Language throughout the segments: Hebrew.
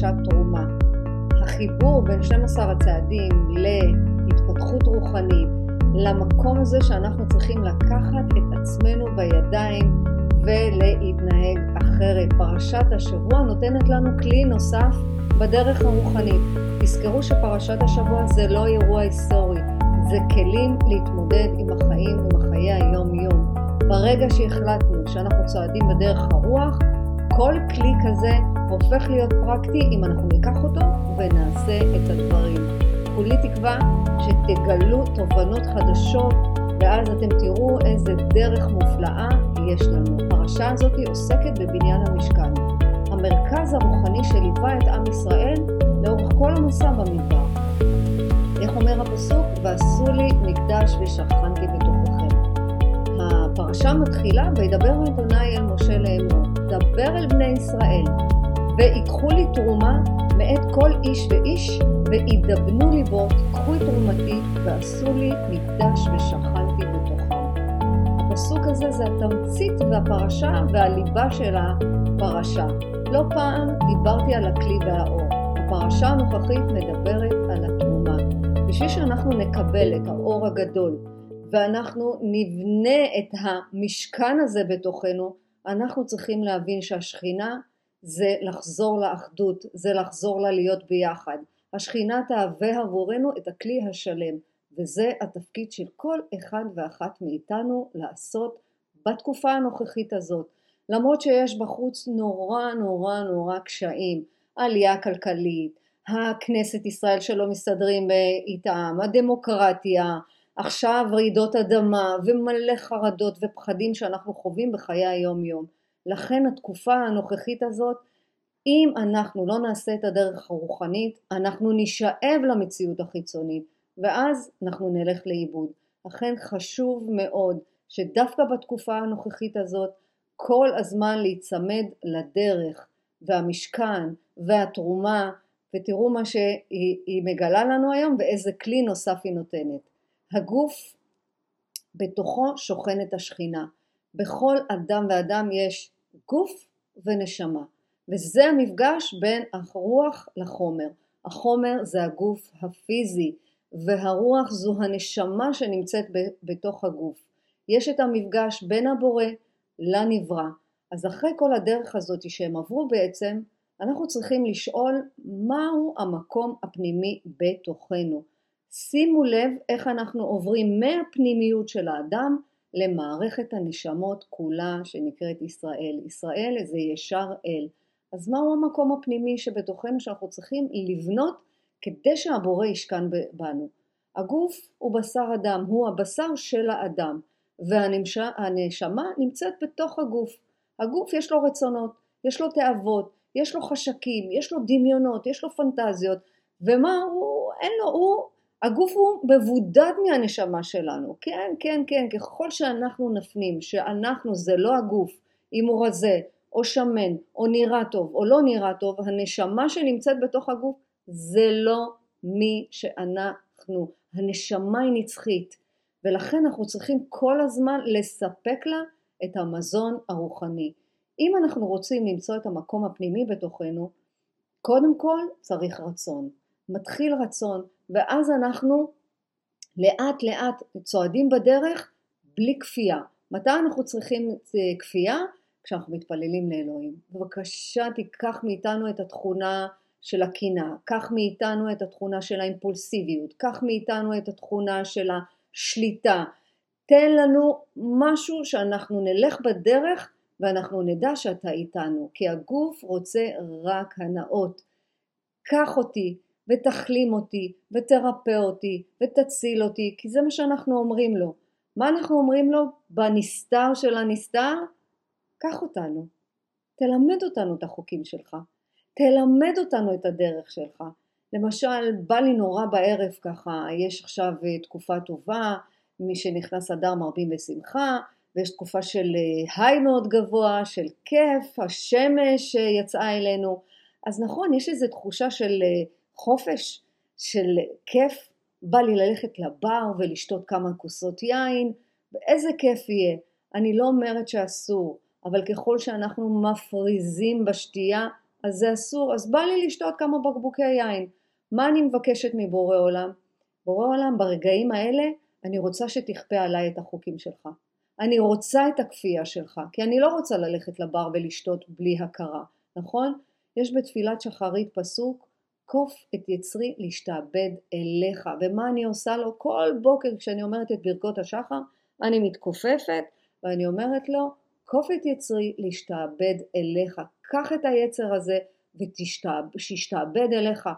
פרשת תרומה. החיבור בין 12 הצעדים להתפתחות רוחנית, למקום הזה שאנחנו צריכים לקחת את עצמנו בידיים ולהתנהג אחרת. פרשת השבוע נותנת לנו כלי נוסף בדרך הרוחנית. תזכרו שפרשת השבוע זה לא אירוע היסטורי, זה כלים להתמודד עם החיים, עם החיי היום-יום. ברגע שהחלטנו שאנחנו צועדים בדרך הרוח, כל כלי כזה הופך להיות פרקטי אם אנחנו ניקח אותו ונעשה את הדברים. כולי תקווה שתגלו תובנות חדשות ואז אתם תראו איזה דרך מופלאה יש לנו. הפרשה הזאת עוסקת בבניין המשכן. המרכז הרוחני שליווה את עם ישראל לאורך כל המסע במדבר. איך אומר הפסוק? ועשו לי מקדש ושכנתי בתוככם. הפרשה מתחילה וידבר אדוני אל משה לאמור, דבר אל בני ישראל, ויקחו לי תרומה מאת כל איש ואיש, וידבנו ליבות, קחו את תרומתי, ועשו לי מקדש ושכנתי בתוכם. הפסוק הזה זה התמצית והפרשה והליבה של הפרשה. לא פעם דיברתי על הכלי והאור. הפרשה הנוכחית מדברת על התרומה. בשביל שאנחנו נקבל את האור הגדול ואנחנו נבנה את המשכן הזה בתוכנו, אנחנו צריכים להבין שהשכינה זה לחזור לאחדות, זה לחזור לה להיות ביחד. השכינה תהווה עבורנו את הכלי השלם, וזה התפקיד של כל אחד ואחת מאיתנו לעשות בתקופה הנוכחית הזאת. למרות שיש בחוץ נורא נורא נורא קשיים, עלייה כלכלית, הכנסת ישראל שלא מסתדרים איתם, הדמוקרטיה, עכשיו רעידות אדמה ומלא חרדות ופחדים שאנחנו חווים בחיי היום יום. לכן התקופה הנוכחית הזאת, אם אנחנו לא נעשה את הדרך הרוחנית, אנחנו נשאב למציאות החיצונית ואז אנחנו נלך לאיבוד. לכן חשוב מאוד שדווקא בתקופה הנוכחית הזאת כל הזמן להיצמד לדרך והמשכן והתרומה ותראו מה שהיא מגלה לנו היום ואיזה כלי נוסף היא נותנת. הגוף בתוכו שוכנת השכינה. בכל אדם ואדם יש גוף ונשמה וזה המפגש בין הרוח לחומר. החומר זה הגוף הפיזי והרוח זו הנשמה שנמצאת בתוך הגוף. יש את המפגש בין הבורא לנברא. אז אחרי כל הדרך הזאת שהם עברו בעצם, אנחנו צריכים לשאול מהו המקום הפנימי בתוכנו. שימו לב איך אנחנו עוברים מהפנימיות של האדם למערכת הנשמות כולה שנקראת ישראל. ישראל זה ישר אל. אז מהו המקום הפנימי שבתוכנו שאנחנו צריכים לבנות כדי שהבורא ישכן בנו? הגוף הוא בשר אדם, הוא הבשר של האדם, והנשמה נמצאת בתוך הגוף. הגוף יש לו רצונות, יש לו תאוות, יש לו חשקים, יש לו דמיונות, יש לו פנטזיות, ומה הוא, אין לו, הוא, הגוף הוא מבודד מהנשמה שלנו, כן, כן, כן, ככל שאנחנו נפנים שאנחנו זה לא הגוף, אם הוא רזה, או שמן, או נראה טוב, או לא נראה טוב, הנשמה שנמצאת בתוך הגוף זה לא מי שאנחנו, הנשמה היא נצחית, ולכן אנחנו צריכים כל הזמן לספק לה את המזון הרוחני. אם אנחנו רוצים למצוא את המקום הפנימי בתוכנו, קודם כל צריך רצון. מתחיל רצון, ואז אנחנו לאט לאט צועדים בדרך בלי כפייה. מתי אנחנו צריכים כפייה? כשאנחנו מתפללים לאלוהים. בבקשה תיקח מאיתנו את התכונה של הקנאה, קח מאיתנו את התכונה של האימפולסיביות, קח מאיתנו את התכונה של השליטה, תן לנו משהו שאנחנו נלך בדרך ואנחנו נדע שאתה איתנו, כי הגוף רוצה רק הנאות. קח אותי ותחלים אותי ותרפא אותי ותציל אותי, כי זה מה שאנחנו אומרים לו. מה אנחנו אומרים לו בנסתר של הנסתר? קח אותנו, תלמד אותנו את החוקים שלך, תלמד אותנו את הדרך שלך. למשל, בא לי נורא בערב ככה, יש עכשיו אה, תקופה טובה, מי שנכנס אדר מרבים בשמחה, ויש תקופה של אה, היי מאוד גבוה, של כיף, השמש אה, יצאה אלינו. אז נכון, יש איזו תחושה של חופש, של כיף, בא לי ללכת לבר ולשתות כמה כוסות יין, ואיזה כיף יהיה. אני לא אומרת שאסור, אבל ככל שאנחנו מפריזים בשתייה, אז זה אסור, אז בא לי לשתות כמה בקבוקי יין. מה אני מבקשת מבורא עולם? בורא עולם, ברגעים האלה אני רוצה שתכפה עליי את החוקים שלך. אני רוצה את הכפייה שלך, כי אני לא רוצה ללכת לבר ולשתות בלי הכרה, נכון? יש בתפילת שחרית פסוק, קוף את יצרי להשתעבד אליך, ומה אני עושה לו? כל בוקר כשאני אומרת את ברכות השחר, אני מתכופפת ואני אומרת לו, קוף את יצרי להשתעבד אליך, קח את היצר הזה ושישתעבד אליך.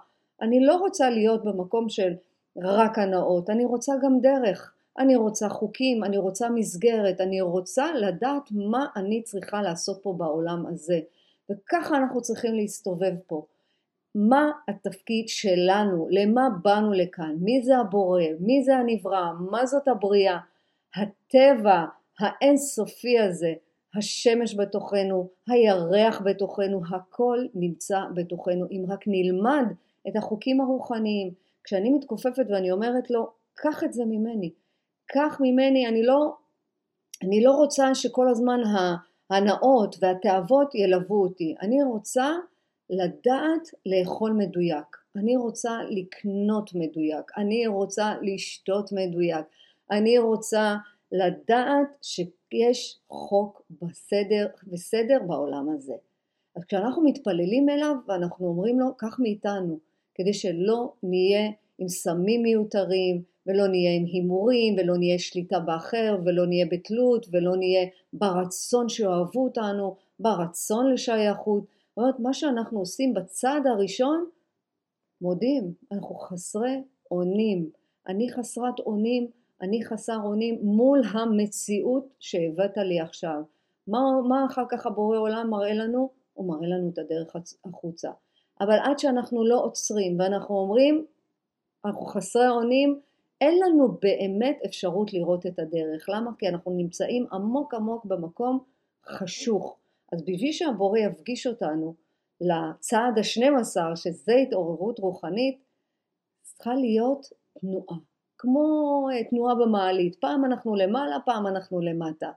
אני לא רוצה להיות במקום של רק הנאות, אני רוצה גם דרך, אני רוצה חוקים, אני רוצה מסגרת, אני רוצה לדעת מה אני צריכה לעשות פה בעולם הזה. וככה אנחנו צריכים להסתובב פה. מה התפקיד שלנו, למה באנו לכאן, מי זה הבורא, מי זה הנברא, מה זאת הבריאה, הטבע האינסופי הזה, השמש בתוכנו, הירח בתוכנו, הכל נמצא בתוכנו. אם רק נלמד את החוקים הרוחניים, כשאני מתכופפת ואני אומרת לו, קח את זה ממני, קח ממני, אני לא, אני לא רוצה שכל הזמן ההנאות והתאוות ילוו אותי, אני רוצה לדעת לאכול מדויק, אני רוצה לקנות מדויק, אני רוצה לשתות מדויק, אני רוצה לדעת שיש חוק בסדר, בסדר בעולם הזה. אז כשאנחנו מתפללים אליו ואנחנו אומרים לו, קח מאיתנו, כדי שלא נהיה עם סמים מיותרים, ולא נהיה עם הימורים, ולא נהיה שליטה באחר, ולא נהיה בתלות, ולא נהיה ברצון שאוהבו אותנו, ברצון לשייכות. אומרת, מה שאנחנו עושים בצעד הראשון, מודים, אנחנו חסרי אונים. אני חסרת אונים, אני חסר אונים מול המציאות שהבאת לי עכשיו. מה, מה אחר כך הבורא עולם מראה לנו? הוא מראה לנו את הדרך החוצה. אבל עד שאנחנו לא עוצרים ואנחנו אומרים, אנחנו חסרי אונים, אין לנו באמת אפשרות לראות את הדרך. למה? כי אנחנו נמצאים עמוק עמוק במקום חשוך. אז בשביל שהבורא יפגיש אותנו לצעד השנים עשר, שזה התעוררות רוחנית, צריכה להיות תנועה. כמו אה, תנועה במעלית, פעם אנחנו למעלה, פעם אנחנו למטה.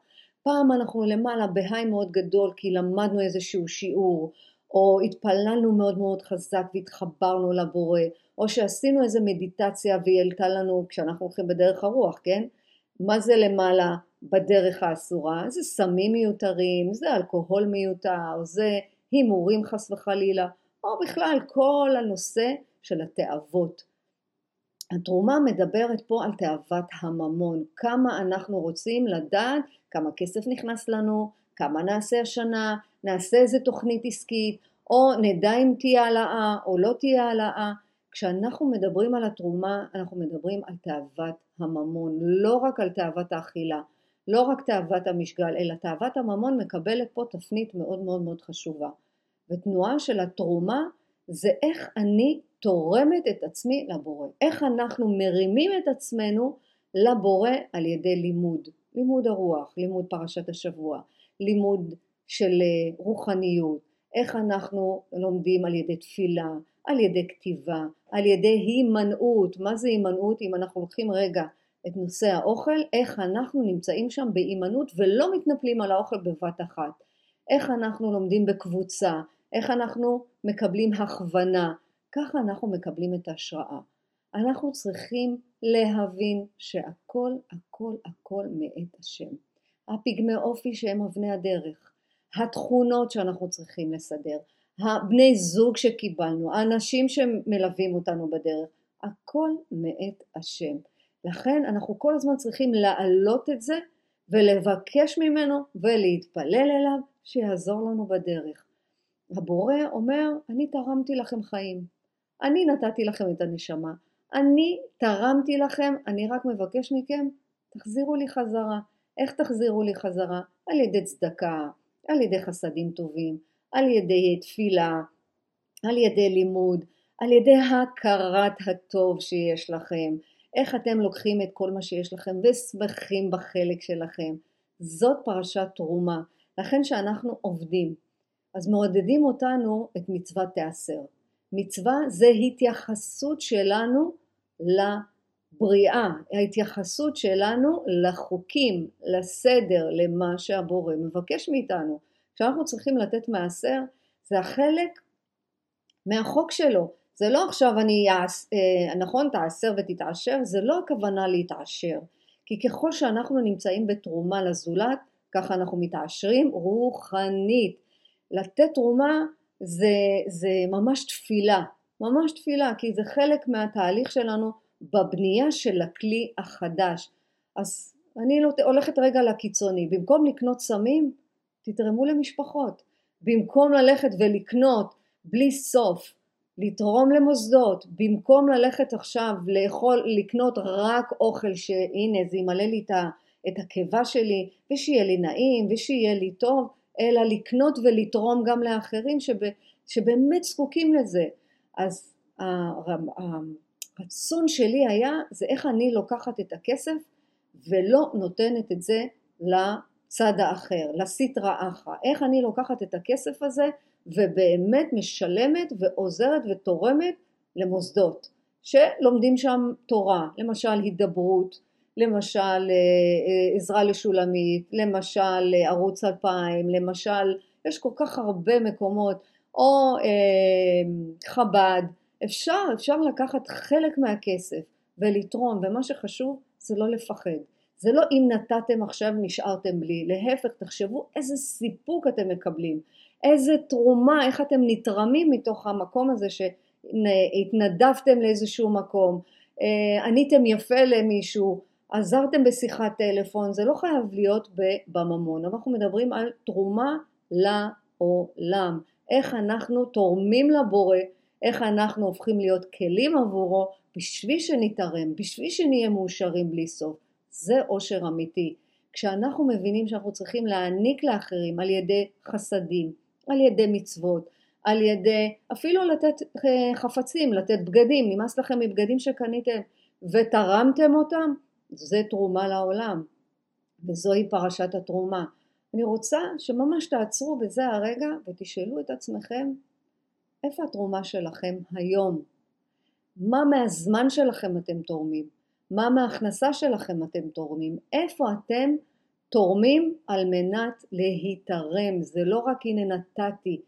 פעם אנחנו למעלה בהיי מאוד גדול כי למדנו איזשהו שיעור, או התפללנו מאוד מאוד חזק והתחברנו לבורא, או שעשינו איזה מדיטציה והיא העלתה לנו כשאנחנו הולכים בדרך הרוח, כן? מה זה למעלה בדרך האסורה? זה סמים מיותרים, זה אלכוהול מיותר, זה הימורים חס וחלילה, או בכלל כל הנושא של התאוות. התרומה מדברת פה על תאוות הממון, כמה אנחנו רוצים לדעת כמה כסף נכנס לנו, כמה נעשה השנה, נעשה איזה תוכנית עסקית, או נדע אם תהיה העלאה או לא תהיה העלאה. כשאנחנו מדברים על התרומה, אנחנו מדברים על תאוות הממון, לא רק על תאוות האכילה, לא רק תאוות המשגל, אלא תאוות הממון מקבלת פה תפנית מאוד מאוד מאוד חשובה. ותנועה של התרומה זה איך אני תורמת את עצמי לבורא, איך אנחנו מרימים את עצמנו לבורא על ידי לימוד, לימוד הרוח, לימוד פרשת השבוע, לימוד של אה, רוחניות, איך אנחנו לומדים על ידי תפילה, על ידי כתיבה, על ידי הימנעות, מה זה הימנעות אם אנחנו לוקחים רגע את נושא האוכל, איך אנחנו נמצאים שם בהימנעות ולא מתנפלים על האוכל בבת אחת, איך אנחנו לומדים בקבוצה, איך אנחנו מקבלים הכוונה, ככה אנחנו מקבלים את ההשראה. אנחנו צריכים להבין שהכל הכל הכל מאת השם. הפגמי אופי שהם אבני הדרך, התכונות שאנחנו צריכים לסדר, הבני זוג שקיבלנו, האנשים שמלווים אותנו בדרך, הכל מאת השם. לכן אנחנו כל הזמן צריכים להעלות את זה ולבקש ממנו ולהתפלל אליו שיעזור לנו בדרך. הבורא אומר, אני תרמתי לכם חיים, אני נתתי לכם את הנשמה, אני תרמתי לכם, אני רק מבקש מכם, תחזירו לי חזרה. איך תחזירו לי חזרה? על ידי צדקה, על ידי חסדים טובים, על ידי תפילה, על ידי לימוד, על ידי הכרת הטוב שיש לכם, איך אתם לוקחים את כל מה שיש לכם ושמחים בחלק שלכם. זאת פרשת תרומה. לכן שאנחנו עובדים, אז מעודדים אותנו את מצוות תיאסר. מצווה זה התייחסות שלנו לבריאה, ההתייחסות שלנו לחוקים, לסדר, למה שהבורא מבקש מאיתנו. כשאנחנו צריכים לתת מעשר, זה החלק מהחוק שלו. זה לא עכשיו אני, אה, נכון, תעשר ותתעשר, זה לא הכוונה להתעשר. כי ככל שאנחנו נמצאים בתרומה לזולת, ככה אנחנו מתעשרים רוחנית. לתת תרומה זה, זה ממש תפילה, ממש תפילה, כי זה חלק מהתהליך שלנו בבנייה של הכלי החדש. אז אני לא, הולכת רגע לקיצוני, במקום לקנות סמים, תתרמו למשפחות. במקום ללכת ולקנות בלי סוף, לתרום למוסדות, במקום ללכת עכשיו לאכול, לקנות רק אוכל שהנה זה ימלא לי את הקיבה שלי ושיהיה לי נעים ושיהיה לי טוב, אלא לקנות ולתרום גם לאחרים שב, שבאמת זקוקים לזה. אז הרצון שלי היה זה איך אני לוקחת את הכסף ולא נותנת את זה לצד האחר, לסטרא אחרא. איך אני לוקחת את הכסף הזה ובאמת משלמת ועוזרת ותורמת למוסדות שלומדים שם תורה, למשל הידברות, למשל אה, אה, עזרה לשולמית, למשל אה, ערוץ 2000, למשל יש כל כך הרבה מקומות, או חב"ד, אפשר, אפשר לקחת חלק מהכסף ולתרום, ומה שחשוב זה לא לפחד. זה לא אם נתתם עכשיו נשארתם בלי, להפך תחשבו איזה סיפוק אתם מקבלים, איזה תרומה, איך אתם נתרמים מתוך המקום הזה שהתנדבתם לאיזשהו מקום, עניתם יפה למישהו, עזרתם בשיחת טלפון, זה לא חייב להיות בממון, אנחנו מדברים על תרומה לעולם, איך אנחנו תורמים לבורא, איך אנחנו הופכים להיות כלים עבורו בשביל שנתערם, בשביל שנהיה מאושרים בלי סוף. זה עושר אמיתי. כשאנחנו מבינים שאנחנו צריכים להעניק לאחרים על ידי חסדים, על ידי מצוות, על ידי אפילו לתת אה, חפצים, לתת בגדים, נמאס לכם מבגדים שקניתם ותרמתם אותם, זה תרומה לעולם וזוהי פרשת התרומה. אני רוצה שממש תעצרו בזה הרגע ותשאלו את עצמכם איפה התרומה שלכם היום? מה מהזמן שלכם אתם תורמים? מה מההכנסה שלכם אתם תורמים? איפה אתם תורמים על מנת להיתרם? זה לא רק הנה נתתי,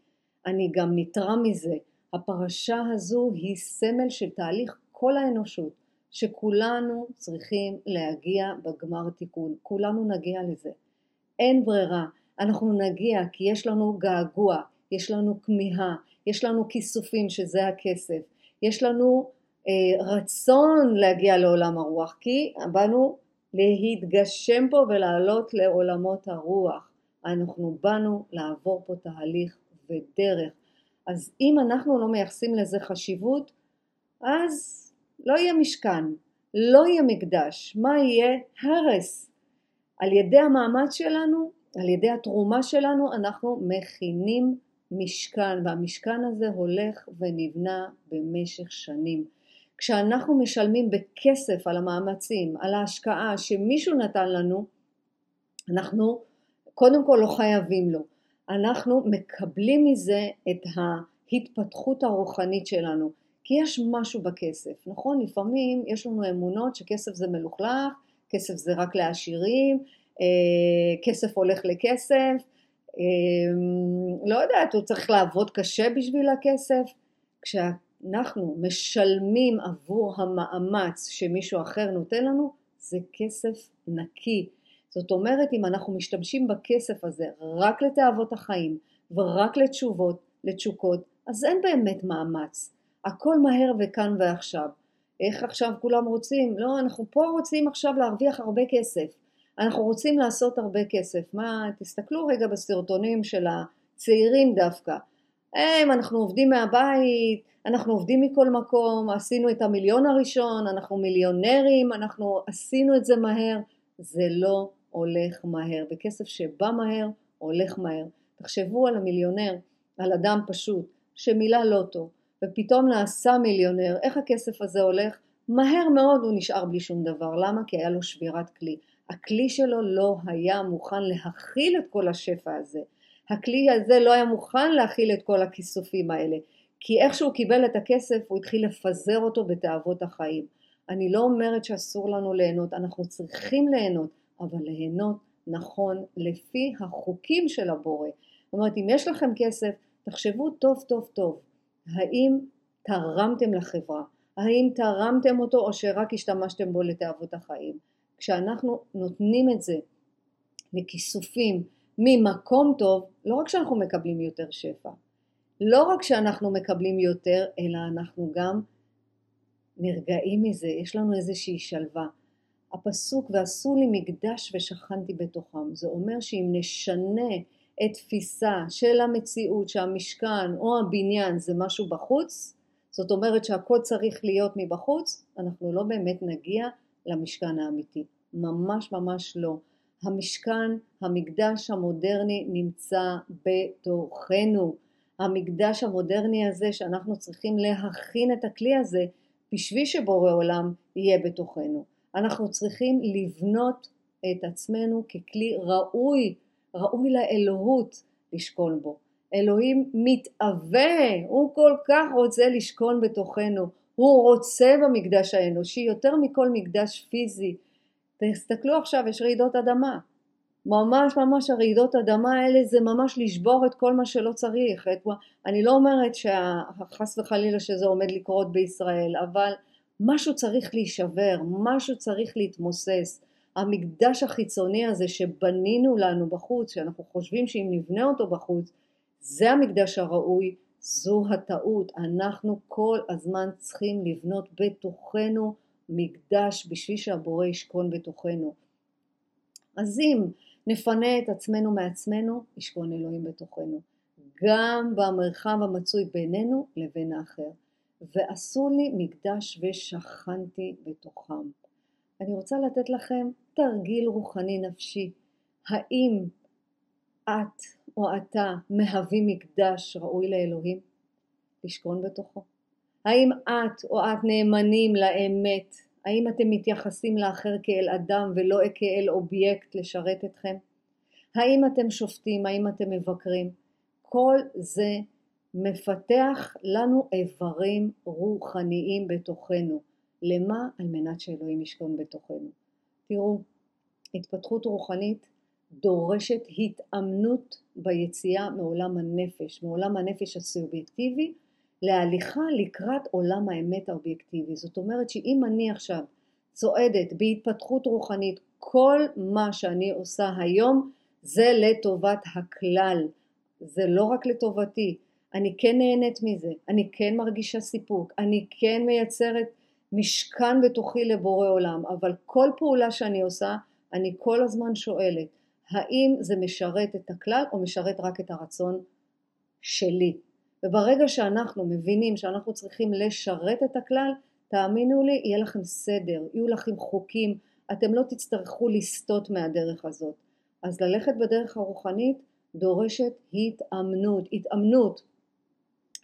אני גם נתרם מזה. הפרשה הזו היא סמל של תהליך כל האנושות. שכולנו צריכים להגיע בגמר תיקון, כולנו נגיע לזה. אין ברירה, אנחנו נגיע כי יש לנו געגוע, יש לנו כמיהה, יש לנו כיסופים שזה הכסף, יש לנו אה, רצון להגיע לעולם הרוח כי באנו להתגשם פה ולעלות לעולמות הרוח. אנחנו באנו לעבור פה תהליך ודרך. אז אם אנחנו לא מייחסים לזה חשיבות, אז לא יהיה משכן, לא יהיה מקדש, מה יהיה? הרס. על ידי המאמץ שלנו, על ידי התרומה שלנו, אנחנו מכינים משכן, והמשכן הזה הולך ונבנה במשך שנים. כשאנחנו משלמים בכסף על המאמצים, על ההשקעה שמישהו נתן לנו, אנחנו קודם כל לא חייבים לו. אנחנו מקבלים מזה את ההתפתחות הרוחנית שלנו. כי יש משהו בכסף, נכון? לפעמים יש לנו אמונות שכסף זה מלוכלך, כסף זה רק לעשירים, אה, כסף הולך לכסף, אה, לא יודעת, הוא צריך לעבוד קשה בשביל הכסף. כשאנחנו משלמים עבור המאמץ שמישהו אחר נותן לנו, זה כסף נקי. זאת אומרת, אם אנחנו משתמשים בכסף הזה רק לתאוות החיים ורק לתשובות, לתשוקות, אז אין באמת מאמץ. הכל מהר וכאן ועכשיו. איך עכשיו כולם רוצים? לא, אנחנו פה רוצים עכשיו להרוויח הרבה כסף. אנחנו רוצים לעשות הרבה כסף. מה, תסתכלו רגע בסרטונים של הצעירים דווקא. הם, אנחנו עובדים מהבית, אנחנו עובדים מכל מקום, עשינו את המיליון הראשון, אנחנו מיליונרים, אנחנו עשינו את זה מהר. זה לא הולך מהר, וכסף שבא מהר, הולך מהר. תחשבו על המיליונר, על אדם פשוט, שמילא לוטו, ופתאום נעשה מיליונר, איך הכסף הזה הולך? מהר מאוד הוא נשאר בלי שום דבר. למה? כי היה לו שבירת כלי. הכלי שלו לא היה מוכן להכיל את כל השפע הזה. הכלי הזה לא היה מוכן להכיל את כל הכיסופים האלה. כי איך שהוא קיבל את הכסף הוא התחיל לפזר אותו בתאוות החיים. אני לא אומרת שאסור לנו ליהנות, אנחנו צריכים ליהנות, אבל ליהנות נכון לפי החוקים של הבורא. זאת אומרת, אם יש לכם כסף, תחשבו טוב טוב טוב. האם תרמתם לחברה? האם תרמתם אותו או שרק השתמשתם בו לתאוות החיים? כשאנחנו נותנים את זה לכיסופים ממקום טוב, לא רק שאנחנו מקבלים יותר שפע, לא רק שאנחנו מקבלים יותר, אלא אנחנו גם נרגעים מזה, יש לנו איזושהי שלווה. הפסוק ועשו לי מקדש ושכנתי בתוכם, זה אומר שאם נשנה את תפיסה של המציאות שהמשכן או הבניין זה משהו בחוץ, זאת אומרת שהכל צריך להיות מבחוץ, אנחנו לא באמת נגיע למשכן האמיתי. ממש ממש לא. המשכן, המקדש המודרני נמצא בתוכנו. המקדש המודרני הזה שאנחנו צריכים להכין את הכלי הזה בשביל שבורא עולם יהיה בתוכנו. אנחנו צריכים לבנות את עצמנו ככלי ראוי, ראוי לאלוהות לשכון בו. אלוהים מתאווה, הוא כל כך רוצה לשכון בתוכנו, הוא רוצה במקדש האנושי יותר מכל מקדש פיזי. תסתכלו עכשיו, יש רעידות אדמה. ממש ממש הרעידות אדמה האלה זה ממש לשבור את כל מה שלא צריך. את, אני לא אומרת שחס וחלילה שזה עומד לקרות בישראל, אבל משהו צריך להישבר, משהו צריך להתמוסס. המקדש החיצוני הזה שבנינו לנו בחוץ, שאנחנו חושבים שאם נבנה אותו בחוץ, זה המקדש הראוי, זו הטעות. אנחנו כל הזמן צריכים לבנות בתוכנו מקדש בשביל שהבורא ישכון בתוכנו. אז אם נפנה את עצמנו מעצמנו, ישכון אלוהים בתוכנו. גם במרחב המצוי בינינו לבין האחר. ועשו לי מקדש ושכנתי בתוכם. אני רוצה לתת לכם תרגיל רוחני נפשי. האם את או אתה מהווים מקדש ראוי לאלוהים? לשכון בתוכו. האם את או את נאמנים לאמת? האם אתם מתייחסים לאחר כאל אדם ולא כאל אובייקט לשרת אתכם? האם אתם שופטים? האם אתם מבקרים? כל זה מפתח לנו איברים רוחניים בתוכנו. למה? על מנת שאלוהים ישכון בתוכנו. תראו, התפתחות רוחנית דורשת התאמנות ביציאה מעולם הנפש, מעולם הנפש הסובייקטיבי, להליכה לקראת עולם האמת האובייקטיבי. זאת אומרת שאם אני עכשיו צועדת בהתפתחות רוחנית, כל מה שאני עושה היום זה לטובת הכלל, זה לא רק לטובתי, אני כן נהנית מזה, אני כן מרגישה סיפוק, אני כן מייצרת משכן בתוכי לבורא עולם, אבל כל פעולה שאני עושה, אני כל הזמן שואלת, האם זה משרת את הכלל או משרת רק את הרצון שלי? וברגע שאנחנו מבינים שאנחנו צריכים לשרת את הכלל, תאמינו לי, יהיה לכם סדר, יהיו לכם חוקים, אתם לא תצטרכו לסטות מהדרך הזאת. אז ללכת בדרך הרוחנית דורשת התאמנות, התאמנות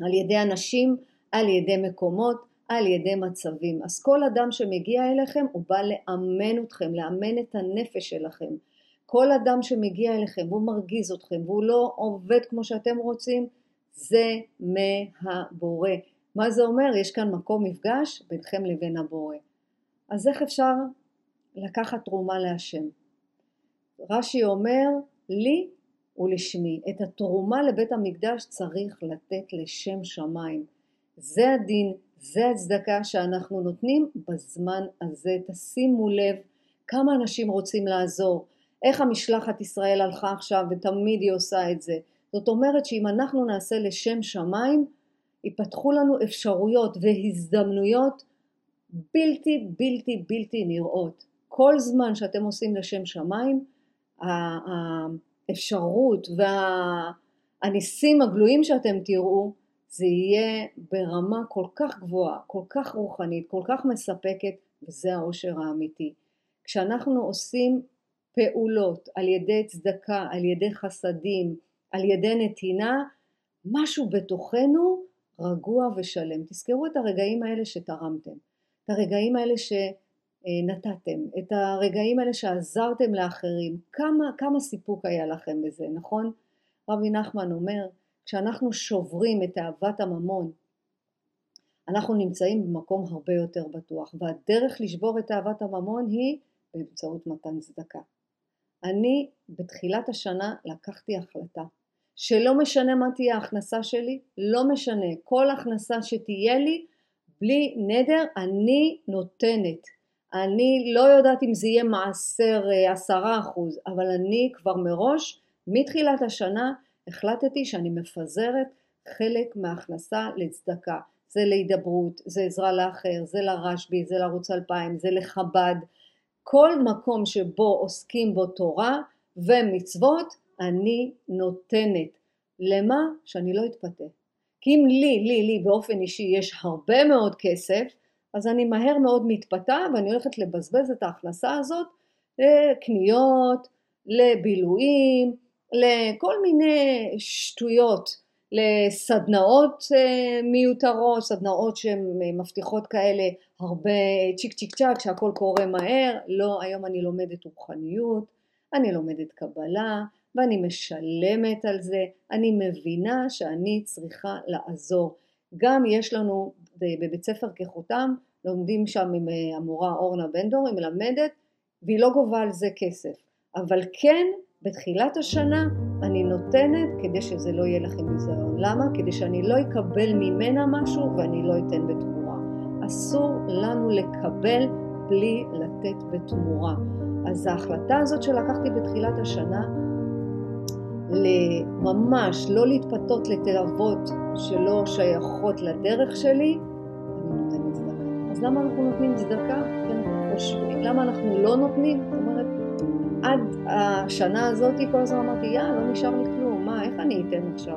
על ידי אנשים, על ידי מקומות, על ידי מצבים. אז כל אדם שמגיע אליכם הוא בא לאמן אתכם, לאמן את הנפש שלכם. כל אדם שמגיע אליכם והוא מרגיז אתכם והוא לא עובד כמו שאתם רוצים, זה מהבורא. מה זה אומר? יש כאן מקום מפגש ביניכם לבין הבורא. אז איך אפשר לקחת תרומה להשם? רש"י אומר, לי ולשמי. את התרומה לבית המקדש צריך לתת לשם שמיים. זה הדין, זה הצדקה שאנחנו נותנים בזמן הזה. תשימו לב כמה אנשים רוצים לעזור. איך המשלחת ישראל הלכה עכשיו ותמיד היא עושה את זה. זאת אומרת שאם אנחנו נעשה לשם שמיים, ייפתחו לנו אפשרויות והזדמנויות בלתי בלתי בלתי נראות. כל זמן שאתם עושים לשם שמיים, האפשרות והניסים הגלויים שאתם תראו זה יהיה ברמה כל כך גבוהה, כל כך רוחנית, כל כך מספקת וזה העושר האמיתי. כשאנחנו עושים פעולות על ידי צדקה, על ידי חסדים, על ידי נתינה, משהו בתוכנו רגוע ושלם. תזכרו את הרגעים האלה שתרמתם, את הרגעים האלה ש... אה, נתתם, את הרגעים האלה שעזרתם לאחרים, כמה, כמה סיפוק היה לכם בזה, נכון? רבי נחמן אומר, כשאנחנו שוברים את אהבת הממון, אנחנו נמצאים במקום הרבה יותר בטוח, והדרך לשבור את אהבת הממון היא באמצעות מתן צדקה. אני בתחילת השנה לקחתי החלטה שלא משנה מה תהיה ההכנסה שלי, לא משנה, כל הכנסה שתהיה לי, בלי נדר, אני נותנת. אני לא יודעת אם זה יהיה מעשר אה, עשרה אחוז, אבל אני כבר מראש, מתחילת השנה, החלטתי שאני מפזרת חלק מההכנסה לצדקה. זה להידברות, זה עזרה לאחר, זה לרשב"י, זה לערוץ 2000, זה לחב"ד. כל מקום שבו עוסקים בו תורה ומצוות, אני נותנת. למה? שאני לא אתפתה. כי אם לי, לי, לי באופן אישי יש הרבה מאוד כסף, אז אני מהר מאוד מתפתה ואני הולכת לבזבז את ההכנסה הזאת לקניות, לבילויים, לכל מיני שטויות, לסדנאות אה, מיותרות, סדנאות שהן מבטיחות כאלה הרבה צ'יק צ'יק צ'אק שהכל קורה מהר, לא, היום אני לומדת רוחניות, אני לומדת קבלה ואני משלמת על זה, אני מבינה שאני צריכה לעזור. גם יש לנו בבית ספר כחותם, לומדים שם עם אה, המורה אורנה בן דור, היא מלמדת והיא לא גובה על זה כסף, אבל כן בתחילת השנה אני נותנת כדי שזה לא יהיה לכם ביזיון. למה? כדי שאני לא אקבל ממנה משהו ואני לא אתן בתמורה. אסור לנו לקבל בלי לתת בתמורה. אז ההחלטה הזאת שלקחתי בתחילת השנה, ממש לא להתפתות לתאוות שלא שייכות לדרך שלי, אני נותנת צדקה. אז למה אנחנו נותנים צדקה? חושבים. למה אנחנו לא נותנים? זאת אומרת, עד השנה הזאת כל הזמן אמרתי, יא, לא נשאר לי כלום, מה, איך אני אתן עכשיו?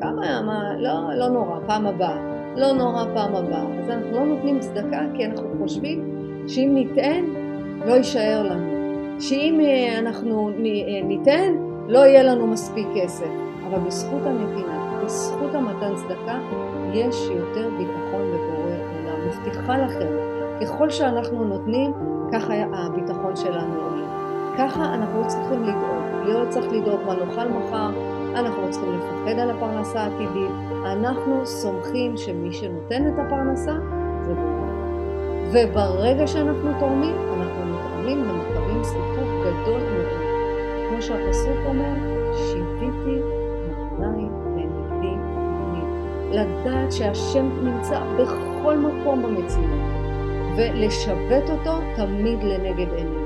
כמה, מה, לא, לא נורא, פעם הבאה. לא נורא, פעם הבאה. אז אנחנו לא נותנים צדקה כי אנחנו חושבים שאם ניתן, לא יישאר לנו. שאם אה, אנחנו אה, ניתן, לא יהיה לנו מספיק כסף. אבל בזכות הנתינה, בזכות המתן צדקה, יש יותר ביטחון בבורא עולם. מבטיחה לכם, ככל שאנחנו נותנים, ככה הביטחון שלנו עולה. ככה אנחנו לא צריכים לדאוג, לא צריך לדאוג מה נאכל מחר, אנחנו לא צריכים לפחד על הפרנסה העתידית, אנחנו סומכים שמי שנותן את הפרנסה זה בורא. וברגע שאנחנו תורמים, אנחנו מתורמים ומקבלים סיפוק גדול מאוד. כמו שהפסוק אומר, שיוויתי אדוני לנגדי תמיד. לדעת שהשם נמצא בכל מקום במציאות, ולשבת אותו תמיד לנגד עינינו.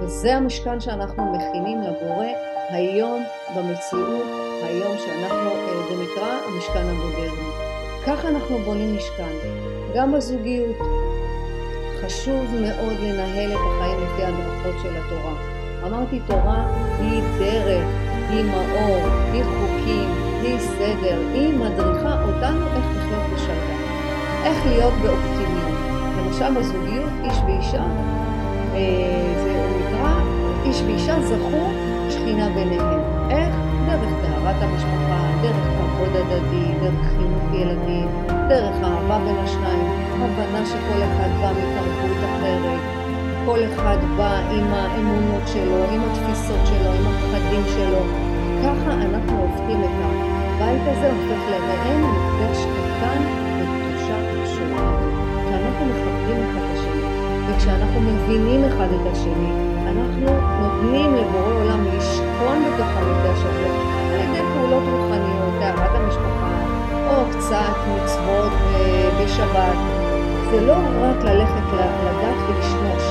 וזה המשכן שאנחנו מכינים לבורא היום במציאות, היום שאנחנו, אה, זה נקרא המשכן המודרני. ככה אנחנו בונים משכן, גם בזוגיות. חשוב מאוד לנהל את החיים לפי הדרכות של התורה. אמרתי תורה היא דרך, היא מאור, היא חוקים, היא סדר, היא מדריכה אותנו איך לחיות בשלווה, איך להיות באופטימיות. למשל בזוגיות איש ואישה אה, זה נקרא איש ואישה זכו שכינה ביניהם. איך? דרך טהרת המשפחה, דרך כבוד הדדי, דרך חינוך ילדים, דרך אהבה בין השניים, הבנה שכל אחד בא מתרבות אחרת, כל אחד בא עם האמונות שלו, עם התפיסות שלו, עם הפחדים שלו. ככה אנחנו הופכים את הבית הזה, הופך למעין מקדש קטן בקדושה ושורה. כשאנחנו מכבדים אחד את השני. וכשאנחנו מבינים אחד את השני, אנחנו נותנים לבורא עולם לשכון בתוך המקדש הזה על ידי פעולות רוחניות, טהרת המשפחה, או קצת מצוות אה, בשבת. זה לא רק ללכת לדת ולשמור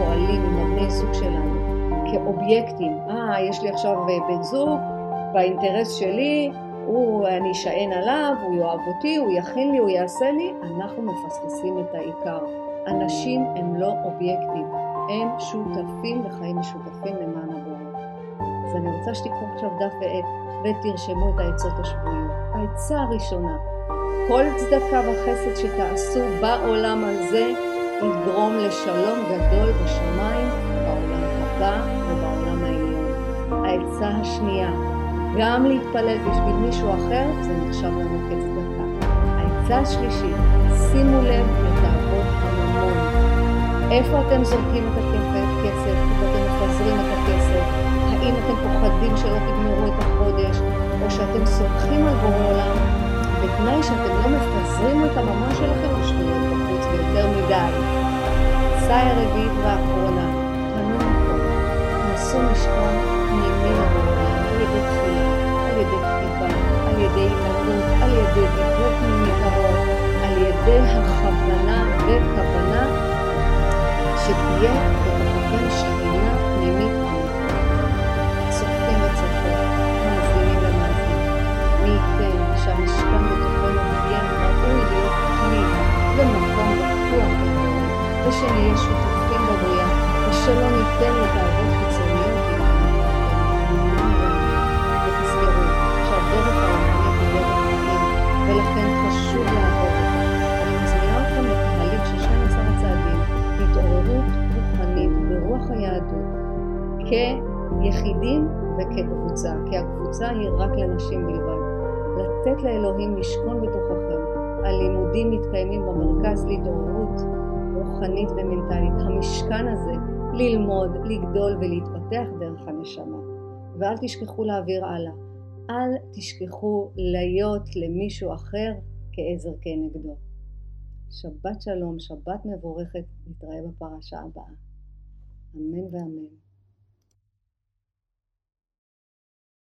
פועלים עם הבני זוג שלנו כאובייקטים, אה, יש לי עכשיו אה, בן זוג, באינטרס שלי הוא, אני אשען עליו, הוא יאהב אותי, הוא יכין לי, הוא יעשה לי, אנחנו מפספסים את העיקר. אנשים הם לא אובייקטים, הם שותפים לחיים משותפים למען הבורא. אז אני רוצה שתיקחו עכשיו דף ועט ותרשמו את העצות השבועיות. העצה הראשונה, כל צדקה וחסד שתעשו בעולם הזה יגרום לשלום גדול בשמיים, בעולם הבא ובעולם העליון. העצה השנייה, גם להתפלל בשביל מישהו אחר זה נחשב לנו כצדקה. העצה השלישית, שימו לב לתאוות הממון. איפה אתם זורקים את הכסף? איפה אתם מפזרים את הכסף? האם אתם פוחדים שלא תגמרו את החודש? או שאתם סומכים על בורא עולם בתנאי שאתם לא מפזרים את הממון שלכם לשטויות בחוץ ויותר מדי. מסאי הרביעית והאחרונה, פנו מקום, נשאו משכון פנימי לבורא, על ידי תפילה, על ידי כתיבה, על ידי התערבות, על ידי דיבור פנימי קרוב, על ידי הכוונה וכוונה שתהיה בתוככם שכינה פנימית ושנהיה שותפים בבריאה, ושלא ניתן לתאוות חיצוניות ותזכרו שהדרך הרוחנית היא דרך חיים, ולכן חשוב לעבור אותה. אני מזמינה אתכם לתהליך של 12 הצעדים להתעוררות רוחנית ברוח היהדות כיחידים וכקבוצה, כי הקבוצה היא רק לנשים בלבד. לתת לאלוהים לשכון בתוככם. הלימודים מתקיימים במרכז להתעוררות רוחנית ומנטלית. המשכן הזה, ללמוד, לגדול ולהתפתח דרך הנשמה. ואל תשכחו להעביר הלאה. אל תשכחו להיות למישהו אחר כעזר כנגדו. שבת שלום, שבת מבורכת, נתראה בפרשה הבאה. אמן ואמן.